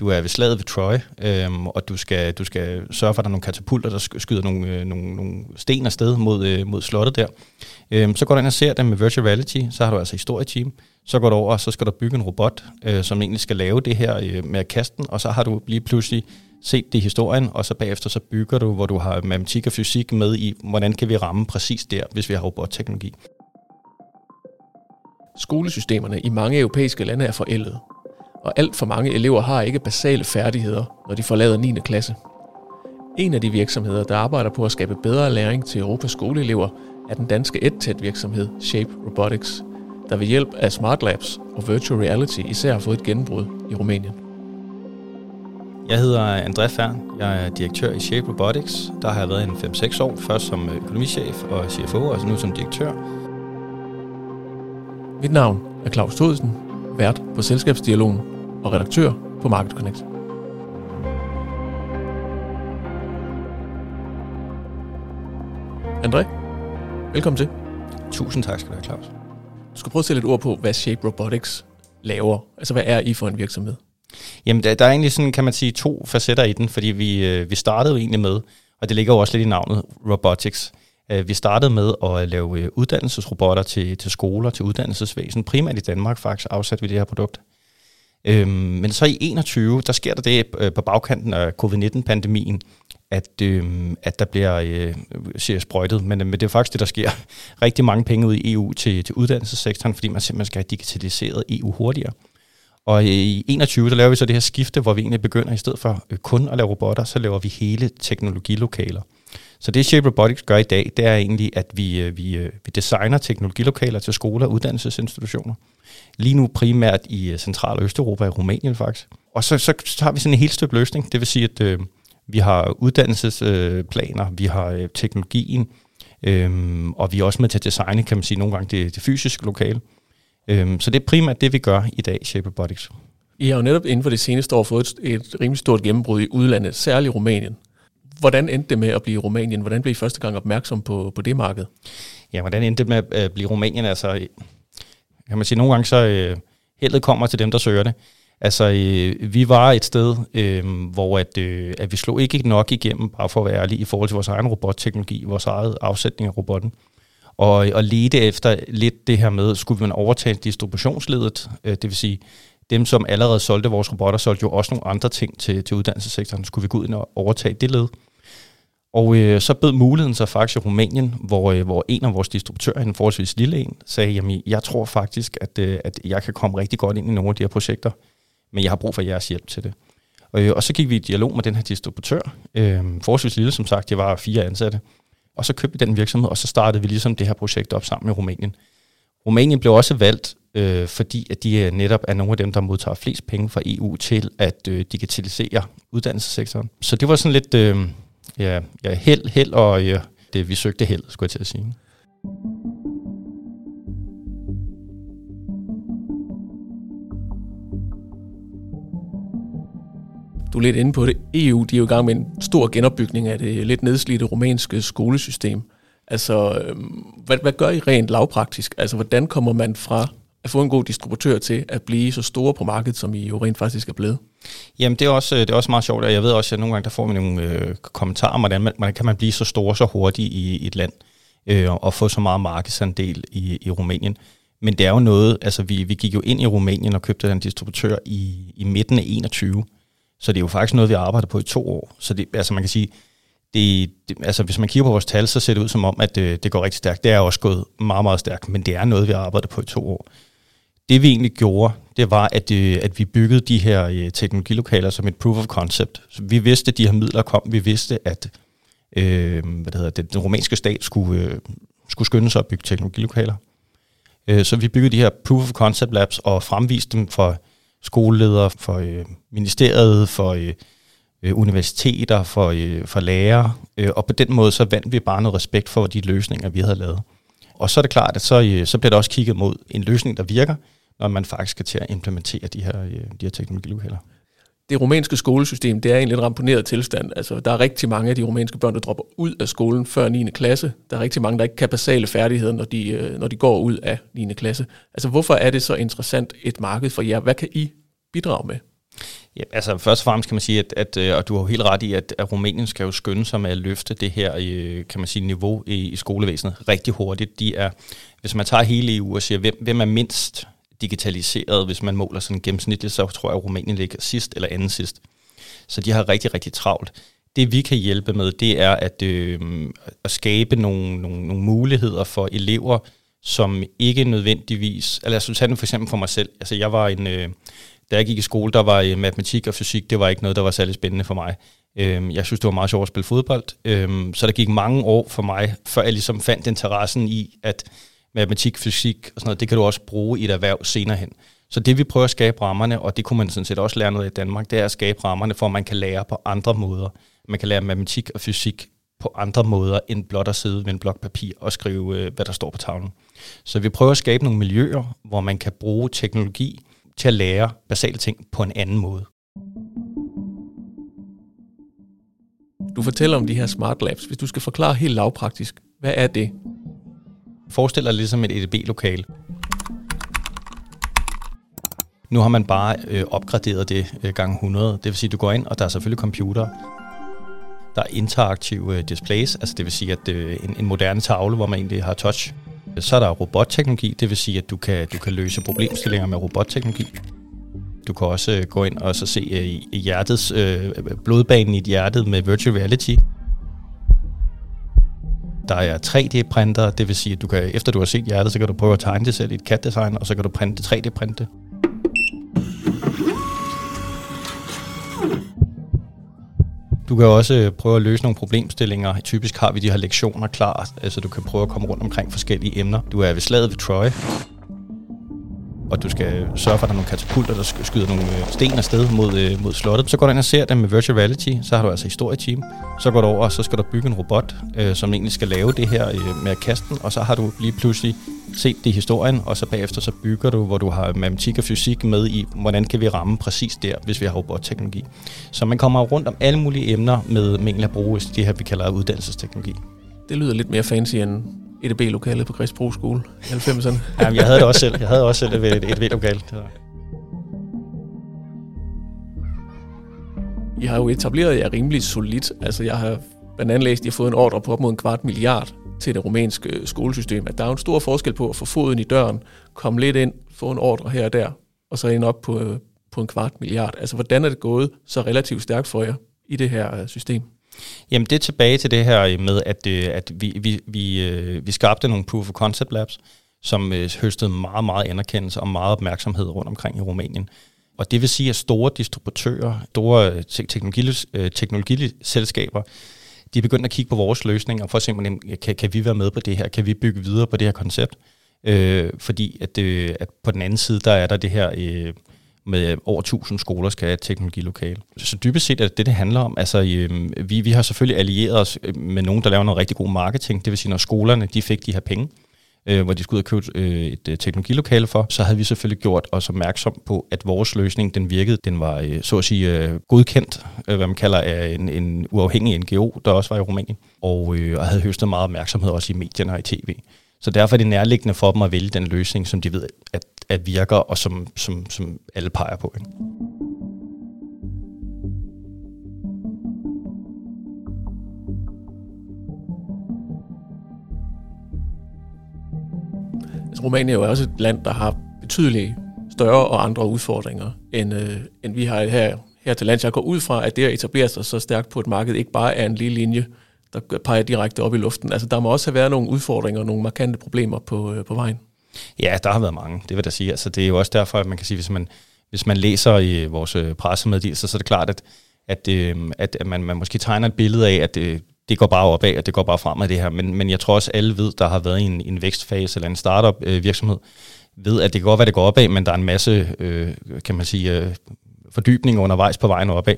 Du er ved slaget ved Troy, øhm, og du skal, du skal sørge for, at der er nogle katapulter, der skyder nogle, øh, nogle, nogle sten afsted mod, øh, mod slottet der. Øhm, så går du ind og ser det med virtual reality, så har du altså historieteam. Så går du over, og så skal du bygge en robot, øh, som egentlig skal lave det her øh, med at kaste den, og så har du lige pludselig set det i historien, og så bagefter så bygger du, hvor du har matematik og fysik med i, hvordan kan vi ramme præcis der, hvis vi har robotteknologi. Skolesystemerne i mange europæiske lande er forældet, og alt for mange elever har ikke basale færdigheder, når de forlader 9. klasse. En af de virksomheder, der arbejder på at skabe bedre læring til Europas skoleelever, er den danske EdTech virksomhed Shape Robotics, der ved hjælp af Smart Labs og Virtual Reality især har fået et gennembrud i Rumænien. Jeg hedder André Fern. Jeg er direktør i Shape Robotics. Der har jeg været en 5-6 år, først som økonomichef og CFO, og nu som direktør. Mit navn er Claus Thodesen, vært på Selskabsdialogen og redaktør på Market Connect. André, velkommen til. Tusind tak skal du have, Claus. Du skal prøve at sætte et ord på, hvad Shape Robotics laver. Altså, hvad er I for en virksomhed? Jamen, der, der er egentlig sådan, kan man sige, to facetter i den, fordi vi, øh, vi startede jo egentlig med, og det ligger jo også lidt i navnet, robotics. Øh, vi startede med at lave øh, uddannelsesrobotter til, til skoler, til uddannelsesvæsen. Primært i Danmark faktisk afsatte vi det her produkt. Øhm, men så i 21, der sker der det øh, på bagkanten af covid-19-pandemien, at, øh, at der bliver øh, siger sprøjtet, men, øh, men det er faktisk det, der sker. Rigtig mange penge ud i EU til, til uddannelsessektoren, fordi man simpelthen skal have digitaliseret EU hurtigere. Og øh, i 21, der laver vi så det her skifte, hvor vi egentlig begynder, i stedet for øh, kun at lave robotter, så laver vi hele teknologilokaler. Så det Shape Robotics gør i dag, det er egentlig, at vi, øh, vi, øh, vi designer teknologilokaler til skoler og uddannelsesinstitutioner. Lige nu primært i øh, Central- og Østeuropa, i Rumænien faktisk. Og så, så, så har vi sådan en helt stykke løsning. Det vil sige, at øh, vi har uddannelsesplaner, vi har øh, teknologien, øh, og vi er også med til at designe, kan man sige, nogle gange det, det fysiske lokale. Øh, så det er primært det, vi gør i dag i Shape Robotics. I har jo netop inden for det seneste år fået et, et rimelig stort gennembrud i udlandet, særligt Rumænien. Hvordan endte det med at blive Rumænien? Hvordan blev I første gang opmærksom på, på det marked? Ja, hvordan endte det med at øh, blive Rumænien? Altså, øh, kan man sige, nogle gange så øh, heldet kommer til dem, der søger det. Altså, øh, vi var et sted, øh, hvor at, øh, at vi slog ikke nok igennem, bare for at være ærlig, i forhold til vores egen robotteknologi, vores eget afsætning af robotten. Og, og lede efter lidt det her med, skulle man overtage distributionsledet, øh, det vil sige, dem, som allerede solgte vores robotter, solgte jo også nogle andre ting til, til uddannelsessektoren. Skulle vi gå ud og overtage det led? Og øh, så bød muligheden sig faktisk i Rumænien, hvor, øh, hvor en af vores distributører, en forholdsvis lille en, sagde, jamen jeg tror faktisk, at, øh, at jeg kan komme rigtig godt ind i nogle af de her projekter, men jeg har brug for jeres hjælp til det. Og, øh, og så gik vi i dialog med den her distributør, øh, forholdsvis lille som sagt, det var fire ansatte, og så købte vi den virksomhed, og så startede vi ligesom det her projekt op sammen med Rumænien. Rumænien blev også valgt, øh, fordi at de øh, netop er nogle af dem, der modtager flest penge fra EU til at øh, digitalisere uddannelsessektoren. Så det var sådan lidt øh, ja, ja, held, held og ja, det, vi søgte held, skulle jeg til at sige. Du er lidt inde på det. EU de er jo i gang med en stor genopbygning af det lidt nedslidte rumænske skolesystem. Altså, øhm, hvad, hvad gør I rent lavpraktisk? Altså, hvordan kommer man fra at få en god distributør til at blive så store på markedet, som I jo rent faktisk er blevet? Jamen, det er også, det er også meget sjovt, og jeg ved også, at nogle gange der får man nogle øh, kommentarer om, hvordan man, man, kan man blive så stor så hurtigt i, i et land, øh, og få så meget markedsandel i, i Rumænien. Men det er jo noget, altså vi, vi gik jo ind i Rumænien og købte den distributør i, i midten af 21, så det er jo faktisk noget, vi arbejder på i to år. Så det, altså man kan sige, det, det, altså hvis man kigger på vores tal, så ser det ud som om, at det, det går rigtig stærkt. Det er også gået meget, meget stærkt, men det er noget, vi har arbejdet på i to år. Det vi egentlig gjorde, det var, at, øh, at vi byggede de her øh, teknologilokaler som et proof of concept. Så vi vidste, at de her midler kom. Vi vidste, at øh, hvad det hedder, den, den romanske stat skulle, øh, skulle skynde sig at bygge teknologilokaler. Øh, så vi byggede de her proof of concept labs og fremviste dem for skoleledere, for øh, ministeriet, for øh, øh universiteter, for, øh, for lærere. Øh, og på den måde så vandt vi bare noget respekt for de løsninger, vi havde lavet. Og så er det klart, at så, øh, så bliver der også kigget mod en løsning, der virker, når man faktisk skal til at implementere de her, øh, de her teknologilokaler. Det rumænske skolesystem, det er en lidt ramponeret tilstand. Altså, der er rigtig mange af de rumænske børn, der dropper ud af skolen før 9. klasse. Der er rigtig mange, der ikke kan basale færdigheder, når de, øh, når de går ud af 9. klasse. Altså, hvorfor er det så interessant et marked for jer? Hvad kan I bidrage med? Ja, altså først og fremmest kan man sige, at, at øh, og du har jo helt ret i, at, at Rumænien skal jo skynde sig med at løfte det her øh, kan man sige, niveau i, i skolevæsenet rigtig hurtigt. De er, hvis man tager hele EU og siger, hvem, hvem er mindst digitaliseret, hvis man måler sådan gennemsnitligt, så tror jeg, at Rumænien ligger sidst eller anden sidst. Så de har rigtig, rigtig travlt. Det vi kan hjælpe med, det er at, øh, at skabe nogle, nogle, nogle muligheder for elever, som ikke nødvendigvis... Altså, jeg tage for eksempel for mig selv. Altså, jeg var en... Øh, da jeg gik i skole, der var øh, matematik og fysik, det var ikke noget, der var særlig spændende for mig. Øhm, jeg synes, det var meget sjovt at spille fodbold. Øhm, så der gik mange år for mig, før jeg ligesom fandt interessen i, at matematik, fysik og sådan noget, det kan du også bruge i et erhverv senere hen. Så det vi prøver at skabe rammerne, og det kunne man sådan set også lære noget i Danmark, det er at skabe rammerne for, at man kan lære på andre måder. Man kan lære matematik og fysik på andre måder, end blot at sidde ved en blok papir og skrive, øh, hvad der står på tavlen. Så vi prøver at skabe nogle miljøer, hvor man kan bruge teknologi til at lære basale ting på en anden måde. Du fortæller om de her smart labs. Hvis du skal forklare helt lavpraktisk, hvad er det? Forestil dig ligesom et EDB-lokale. Nu har man bare øh, opgraderet det øh, gang 100. Det vil sige, at du går ind, og der er selvfølgelig computer. Der er interaktive øh, displays, altså det vil sige, at øh, en, en moderne tavle, hvor man egentlig har touch. Så er der robotteknologi, det vil sige, at du kan, du kan løse problemstillinger med robotteknologi. Du kan også øh, gå ind og så se øh, i hjertets, øh, blodbanen i hjertet med virtual reality. Der er 3D-printer, det vil sige, at du kan, efter du har set hjertet, så kan du prøve at tegne det selv i et CAD-design, og så kan du printe 3D-printe. Du kan også øh, prøve at løse nogle problemstillinger. Typisk har vi de her lektioner klar, altså du kan prøve at komme rundt omkring forskellige emner. Du er ved slaget ved Troy, og du skal sørge for, at der er nogle katapulter, der skyder nogle øh, sten afsted mod, øh, mod slottet. Så går du ind og ser dem med virtual reality, så har du altså historieteam. Så går du over, og så skal du bygge en robot, øh, som egentlig skal lave det her øh, med at kaste den, og så har du lige pludselig set det i historien, og så bagefter så bygger du, hvor du har matematik og fysik med i, hvordan kan vi ramme præcis der, hvis vi har robotteknologi. Så man kommer rundt om alle mulige emner med, med at bruge det her, vi kalder uddannelsesteknologi. Det lyder lidt mere fancy end EDB-lokalet på Græsbro Skole i 90'erne. Jamen, jeg havde det også selv. Jeg havde også selv et EDB-lokale. I har jo etableret jer rimelig solidt. Altså, jeg har blandt andet læst, at I har fået en ordre på op mod en kvart milliard til det rumænske øh, skolesystem. At der er en stor forskel på at få foden i døren, komme lidt ind, få en ordre her og der, og så ind op på, øh, på en kvart milliard. Altså, hvordan er det gået så relativt stærkt for jer i det her øh, system? Jamen det er tilbage til det her med, at, øh, at vi, vi, vi, øh, vi skabte nogle proof of concept labs, som øh, høstede meget, meget anerkendelse og meget opmærksomhed rundt omkring i Rumænien. Og det vil sige, at store distributører, store teknologi, teknologiselskaber, de er begyndt at kigge på vores løsninger for at se, kan, kan vi være med på det her? Kan vi bygge videre på det her koncept? Øh, fordi at, øh, at på den anden side, der er der det her øh, med øh, over 1000 skoler skal have et teknologilokale. Så dybest set er det det, det handler om. Altså, øh, vi, vi har selvfølgelig allieret os øh, med nogen, der laver noget rigtig god marketing. Det vil sige, når skolerne de fik de her penge, øh, hvor de skulle ud og købe øh, et øh, teknologilokale for, så havde vi selvfølgelig gjort os opmærksom på, at vores løsning, den virkede. Den var, øh, så at sige, øh, godkendt, øh, hvad man kalder af en, en uafhængig NGO, der også var i Rumænien, og, øh, og havde høstet meget opmærksomhed også i medierne og i tv. Så derfor er det nærliggende for dem at vælge den løsning, som de ved, at, at virker, og som, som, som alle peger på. Ikke? Altså, Rumænien er jo også et land, der har betydeligt større og andre udfordringer, end, øh, end vi har her, her til lands. Jeg går ud fra, at det at etablere sig så stærkt på et marked ikke bare er en lille linje, der peger direkte op i luften. Altså, der må også have været nogle udfordringer og nogle markante problemer på, øh, på vejen. Ja, der har været mange, det vil jeg sige. Altså, det er jo også derfor, at man kan sige, hvis man, hvis man læser i vores øh, pressemeddelelser, så er det klart, at, at, øh, at man, man måske tegner et billede af, at det, det går bare opad, og det går bare fremad det her. Men, men jeg tror også, alle ved, der har været en, en vækstfase eller en startup øh, virksomhed, ved, at det kan godt være, det går opad, men der er en masse, øh, kan man sige, øh, fordybning undervejs på vejen opad.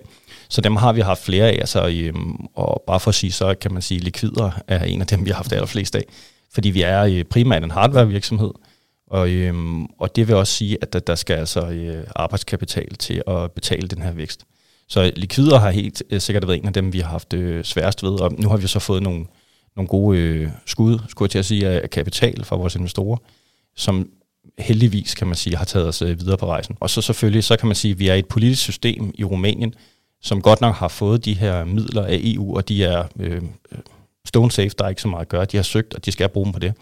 Så dem har vi haft flere af, altså, øhm, og bare for at sige, så kan man sige, likvider er en af dem, vi har haft allerflest af, fordi vi er øh, primært en hardware-virksomhed, og, øhm, og det vil også sige, at der, der skal altså øh, arbejdskapital til at betale den her vækst. Så likvider har helt øh, sikkert været en af dem, vi har haft øh, sværest ved, og nu har vi så fået nogle, nogle gode øh, skud, skulle jeg til at sige, af kapital fra vores investorer, som heldigvis, kan man sige, har taget os øh, videre på rejsen. Og så selvfølgelig, så kan man sige, at vi er et politisk system i Rumænien, som godt nok har fået de her midler af EU, og de er øh, stone safe, der er ikke så meget at gøre. De har søgt, og de skal bruge dem på det.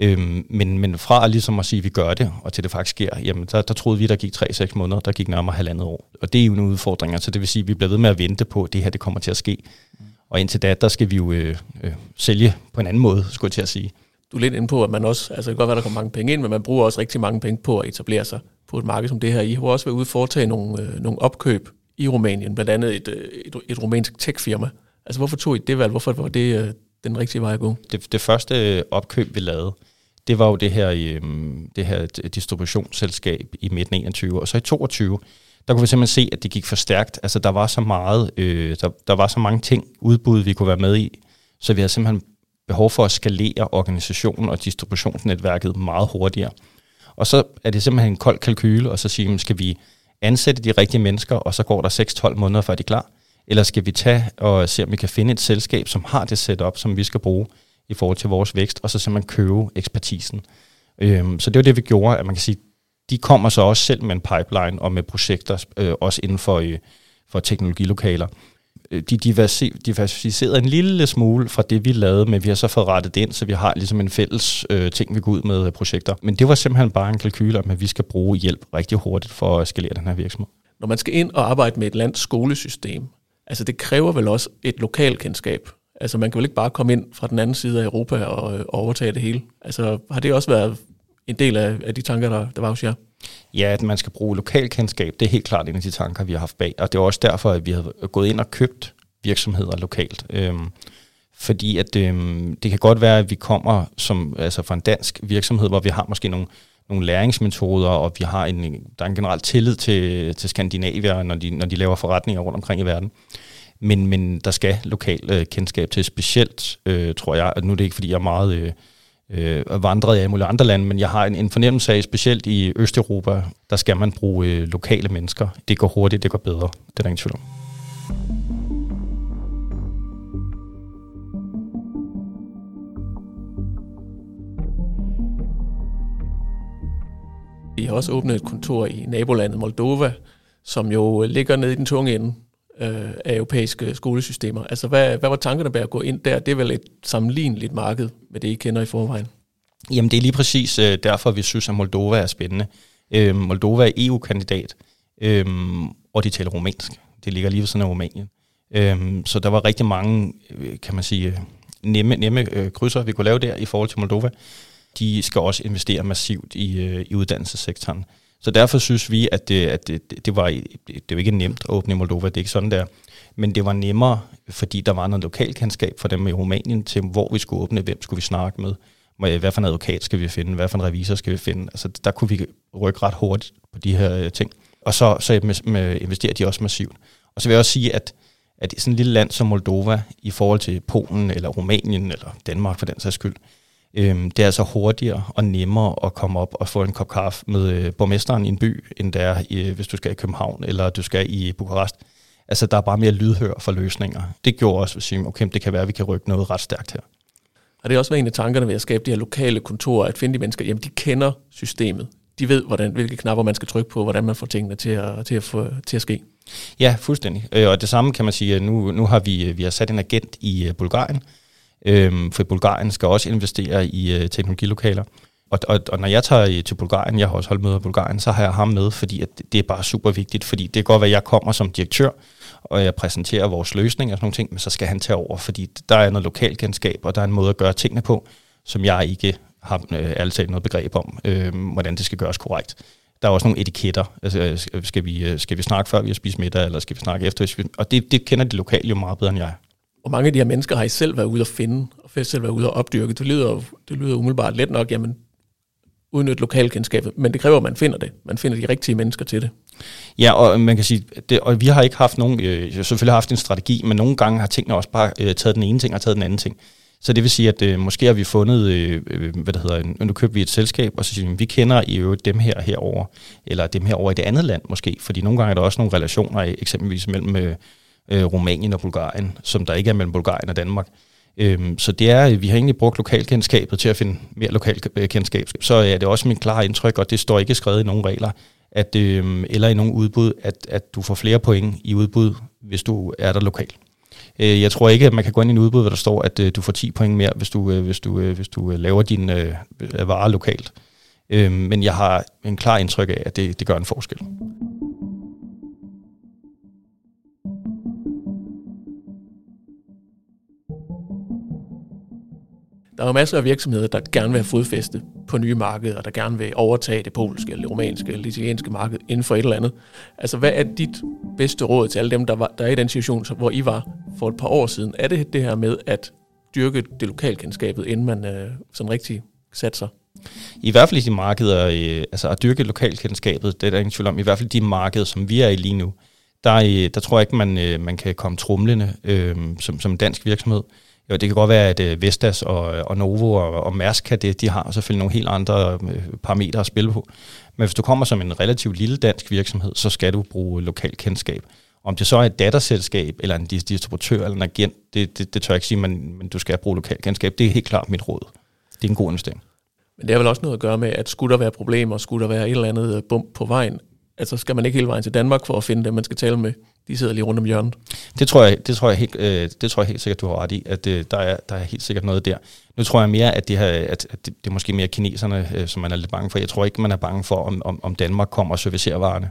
Øhm, men, men fra ligesom at sige, at vi gør det, og til det faktisk sker, jamen der, der troede vi, der gik 3-6 måneder, der gik nærmere halvandet år. Og det er jo en udfordring, så det vil sige, at vi bliver ved med at vente på, at det her det kommer til at ske. Og indtil da, der skal vi jo øh, øh, sælge på en anden måde, skulle jeg til at sige. Du er lidt inde på, at man også, altså det kan godt være, der kommer mange penge ind, men man bruger også rigtig mange penge på at etablere sig på et marked som det her. I har også været ude og foretage nogle, øh, nogle opkøb i Rumænien, blandt andet et, øh, et, et rumænsk tech-firma. Altså hvorfor tog I det valg? Hvorfor var det øh, den rigtige vej at gå? Det, det første øh, opkøb, vi lavede, det var jo det her, øh, det her distributionsselskab i midten 21, og så i 22, der kunne vi simpelthen se, at det gik for stærkt. Altså der var så meget, øh, der, der var så mange ting, udbud vi kunne være med i, så vi havde simpelthen behov for at skalere organisationen og distributionsnetværket meget hurtigere. Og så er det simpelthen en kold kalkyle, og så sige, skal vi ansætte de rigtige mennesker, og så går der 6-12 måneder, før de er klar? Eller skal vi tage og se, om vi kan finde et selskab, som har det setup, som vi skal bruge i forhold til vores vækst, og så simpelthen købe ekspertisen. Øhm, så det var det, vi gjorde, at man kan sige, de kommer så også selv med en pipeline og med projekter, øh, også inden for, øh, for teknologilokaler. Øh, de diversificerede en lille smule fra det, vi lavede, men vi har så fået rettet det ind, så vi har ligesom en fælles øh, ting, vi går ud med øh, projekter. Men det var simpelthen bare en kalkyl om, at vi skal bruge hjælp rigtig hurtigt for at skalere den her virksomhed. Når man skal ind og arbejde med et lands skolesystem, altså det kræver vel også et lokalkendskab. Altså man kan vel ikke bare komme ind fra den anden side af Europa og, øh, og overtage det hele. Altså har det også været en del af, af de tanker, der, der var hos jer? Ja, at man skal bruge lokalkendskab, det er helt klart en af de tanker, vi har haft bag. Og det er også derfor, at vi har gået ind og købt virksomheder lokalt. Øhm, fordi at øhm, det kan godt være, at vi kommer som, altså fra en dansk virksomhed, hvor vi har måske nogle, nogle læringsmetoder, og vi har en, der er en generelt tillid til, til Skandinavier, når de, når de laver forretninger rundt omkring i verden. Men, men der skal lokal øh, kendskab til, specielt, øh, tror jeg, at nu er det ikke, fordi jeg er meget... Øh, øh, vandret i mulige andre lande, men jeg har en, en fornemmelse af, specielt i Østeuropa, der skal man bruge øh, lokale mennesker. Det går hurtigt, det går bedre. Det er der ingen tvivl om. Vi har også åbnet et kontor i nabolandet Moldova, som jo ligger nede i den tunge ende øh, af europæiske skolesystemer. Altså, hvad, hvad var tankerne bag at gå ind der? Det er vel et sammenligneligt marked med det, I kender i forvejen? Jamen, det er lige præcis øh, derfor, vi synes, at Moldova er spændende. Øh, Moldova er EU-kandidat, øh, og de taler rumænsk. Det ligger lige ved sådan af Rumænien. Øh, så der var rigtig mange, øh, kan man sige, øh, nemme, nemme øh, krydser, vi kunne lave der i forhold til Moldova. De skal også investere massivt i, øh, i uddannelsessektoren. Så derfor synes vi, at det, at det, det, var, det var ikke nemt at åbne i Moldova, det er ikke sådan der. Men det var nemmere, fordi der var noget lokalkendskab for dem i Rumænien til, hvor vi skulle åbne, hvem skulle vi snakke med, hvad for en advokat skal vi finde, hvad for en revisor skal vi finde. Altså der kunne vi rykke ret hurtigt på de her øh, ting. Og så, så investerer de også massivt. Og så vil jeg også sige, at, at sådan et lille land som Moldova, i forhold til Polen eller Rumænien eller Danmark for den sags skyld, Øhm, det er altså hurtigere og nemmere at komme op og få en kop kaffe med øh, borgmesteren i en by, end det er, i, hvis du skal i København eller du skal i Bukarest. Altså, der er bare mere lydhør for løsninger. Det gjorde også, at sige, okay, det kan være, at vi kan rykke noget ret stærkt her. Og det er også været en af tankerne ved at skabe de her lokale kontorer, at finde de mennesker, jamen de kender systemet. De ved, hvordan, hvilke knapper man skal trykke på, hvordan man får tingene til at, til at, få, til at ske. Ja, fuldstændig. Øh, og det samme kan man sige, at nu, nu har vi, vi har sat en agent i øh, Bulgarien, Øhm, for Bulgarien skal også investere i øh, teknologilokaler. Og, og, og når jeg tager til Bulgarien, jeg har også holdt møder i Bulgarien, så har jeg ham med, fordi at det er bare super vigtigt. Fordi det kan godt være, at jeg kommer som direktør, og jeg præsenterer vores løsning og sådan nogle ting, men så skal han tage over, fordi der er noget lokalkendskab, og der er en måde at gøre tingene på, som jeg ikke har øh, altid noget begreb om, øh, hvordan det skal gøres korrekt. Der er også nogle etiketter. Altså, øh, skal, vi, øh, skal vi snakke før vi har spist middag, eller skal vi snakke efter? Og det, det kender de lokale jo meget bedre end jeg. Hvor mange af de her mennesker har I selv været ude at finde, og selv været ude at opdyrke? Det lyder, det lyder umiddelbart let nok, jamen udnytte lokalkendskabet, men det kræver, at man finder det. Man finder de rigtige mennesker til det. Ja, og man kan sige, det, og vi har ikke haft nogen, øh, selvfølgelig haft en strategi, men nogle gange har tingene også bare øh, taget den ene ting og taget den anden ting. Så det vil sige, at øh, måske har vi fundet, øh, øh hvad det hedder, nu køber vi et selskab, og så siger vi, vi kender i øvrigt dem her herover eller dem her over i det andet land måske, fordi nogle gange er der også nogle relationer, eksempelvis mellem øh, øh, Rumænien og Bulgarien, som der ikke er mellem Bulgarien og Danmark. Øhm, så det er, vi har egentlig brugt lokalkendskabet til at finde mere lokalkendskab. Så er det også min klare indtryk, og det står ikke skrevet i nogen regler, at, øhm, eller i nogen udbud, at, at du får flere point i udbud, hvis du er der lokalt. Øh, jeg tror ikke, at man kan gå ind i en udbud, hvor der står, at øh, du får 10 point mere, hvis du, øh, hvis du, øh, hvis du øh, laver dine øh, varer lokalt. Øh, men jeg har en klar indtryk af, at det, det gør en forskel. Der er jo masser af virksomheder, der gerne vil have fodfæste på nye markeder, der gerne vil overtage det polske, eller romanske, eller italienske marked inden for et eller andet. Altså, hvad er dit bedste råd til alle dem, der, var, der er i den situation, hvor I var for et par år siden? Er det det her med at dyrke det lokalkendskabet, inden man øh, sådan rigtig satser? I hvert fald i de markeder, øh, altså at dyrke lokalkendskabet, det er der ingen tvivl om, i hvert fald de markeder, som vi er i lige nu, der, øh, der tror jeg ikke, man, øh, man kan komme trumlende øh, som, som dansk virksomhed. Jo, det kan godt være, at øh, Vestas og, øh, og Novo og, og Mærsk kan det, øh, de har selvfølgelig nogle helt andre parametre at spille på. Men hvis du kommer som en relativt lille dansk virksomhed, så skal du bruge lokal kendskab. Om det så er et datterselskab, eller en distributør, eller en agent, det, det, det tør jeg ikke sige, men, men du skal bruge lokal kendskab. Det er helt klart mit råd. Det er en god investering. Men det har vel også noget at gøre med, at skulle der være problemer, skulle der være et eller andet bump på vejen, altså skal man ikke hele vejen til Danmark for at finde dem, man skal tale med. De sidder lige rundt om hjørnet. Det tror jeg, det tror jeg, helt, øh, det tror jeg helt sikkert, du har ret i, at øh, der, er, der er helt sikkert noget der. Nu tror jeg mere, at det, her, at, at det, det er måske mere kineserne, øh, som man er lidt bange for. Jeg tror ikke, man er bange for, om, om, om Danmark kommer og servicerer varerne.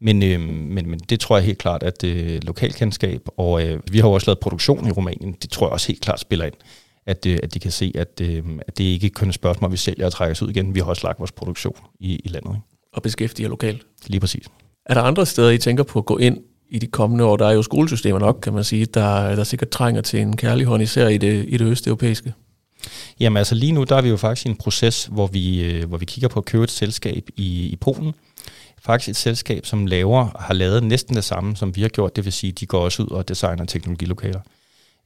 Men, øh, men, men det tror jeg helt klart, at øh, lokalkendskab, og øh, vi har jo også lavet produktion i Rumænien, det tror jeg også helt klart spiller ind at, øh, at de kan se, at, øh, at det ikke kun er et spørgsmål, at vi sælger og trækker os ud igen. Vi har også lagt vores produktion i, i landet. Ikke? Og beskæftiger lokalt. Lige præcis. Er der andre steder, I tænker på at gå ind i de kommende år? Der er jo skolesystemer nok, kan man sige, der, der sikkert trænger til en kærlig hånd, især i det, i det østeuropæiske. Jamen altså lige nu, der er vi jo faktisk i en proces, hvor vi, øh, hvor vi kigger på at købe et selskab i, i Polen. Faktisk et selskab, som laver, har lavet næsten det samme, som vi har gjort. Det vil sige, de går også ud og designer teknologilokaler.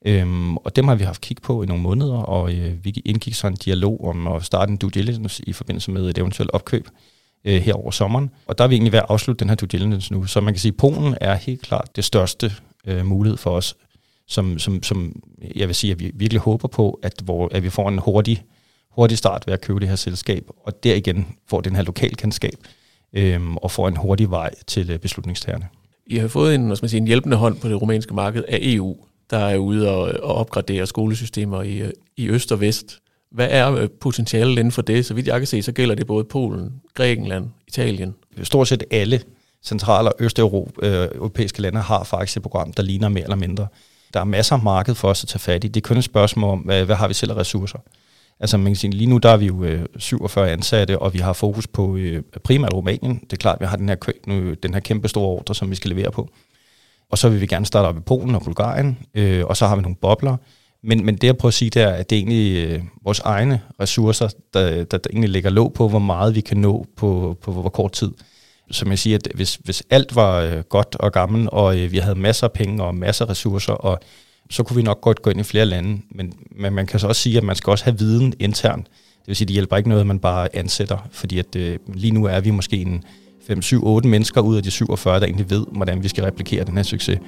Øhm, og dem har vi haft kig på i nogle måneder, og øh, vi indgik så en dialog om at starte en due diligence i forbindelse med et eventuelt opkøb øh, her over sommeren. Og der er vi egentlig ved at afslutte den her due diligence nu. Så man kan sige, at Polen er helt klart det største øh, mulighed for os, som, som, som jeg vil sige, at vi virkelig håber på, at, hvor, at vi får en hurtig, hurtig start ved at købe det her selskab, og der igen får den her lokalkendskab, øh, og får en hurtig vej til øh, beslutningstagerne. I har fået en, hvad skal man sige, en hjælpende hånd på det rumænske marked af EU der er ude og, og opgradere skolesystemer i, øh, i øst og vest. Hvad er øh, potentialet inden for det? Så vidt jeg kan se, så gælder det både Polen, Grækenland, Italien. Stort set alle central- og østeuropæiske øh, lande har faktisk et program, der ligner mere eller mindre. Der er masser af marked for os at tage fat i. Det er kun et spørgsmål om, hvad, hvad har vi selv af ressourcer? Altså man kan sige, lige nu der er vi jo øh, 47 ansatte, og vi har fokus på øh, primært Rumænien. Det er klart, at vi har den her, nu, den her kæmpe store ordre, som vi skal levere på. Og så vil vi gerne starte op i Polen og Bulgarien, øh, og så har vi nogle bobler. Men, men det jeg prøver at sige, det er, at det er egentlig øh, vores egne ressourcer, der, der, der egentlig ligger låg på, hvor meget vi kan nå på, på hvor kort tid. Som jeg siger, at hvis, hvis alt var øh, godt og gammelt, og øh, vi havde masser af penge og masser af ressourcer, og så kunne vi nok godt gå ind i flere lande. Men, men man kan så også sige, at man skal også have viden internt. Det vil sige, at det hjælper ikke noget, at man bare ansætter, fordi at øh, lige nu er vi måske en 5, 7, 8 mennesker ud af de 47, der egentlig ved, hvordan vi skal replikere den her succes.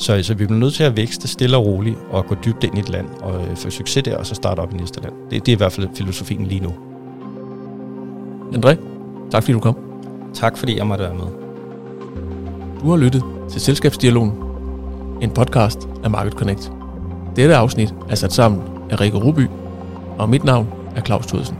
Så, så vi bliver nødt til at vækste stille og roligt og gå dybt ind i et land og øh, få succes der, og så starte op i næste land. Det, det er i hvert fald filosofien lige nu. André, tak fordi du kom. Tak fordi jeg måtte være med. Du har lyttet til Selskabsdialogen, en podcast af Market Connect. Dette afsnit er sat sammen af Rikke Ruby, og mit navn er Claus Thudsen.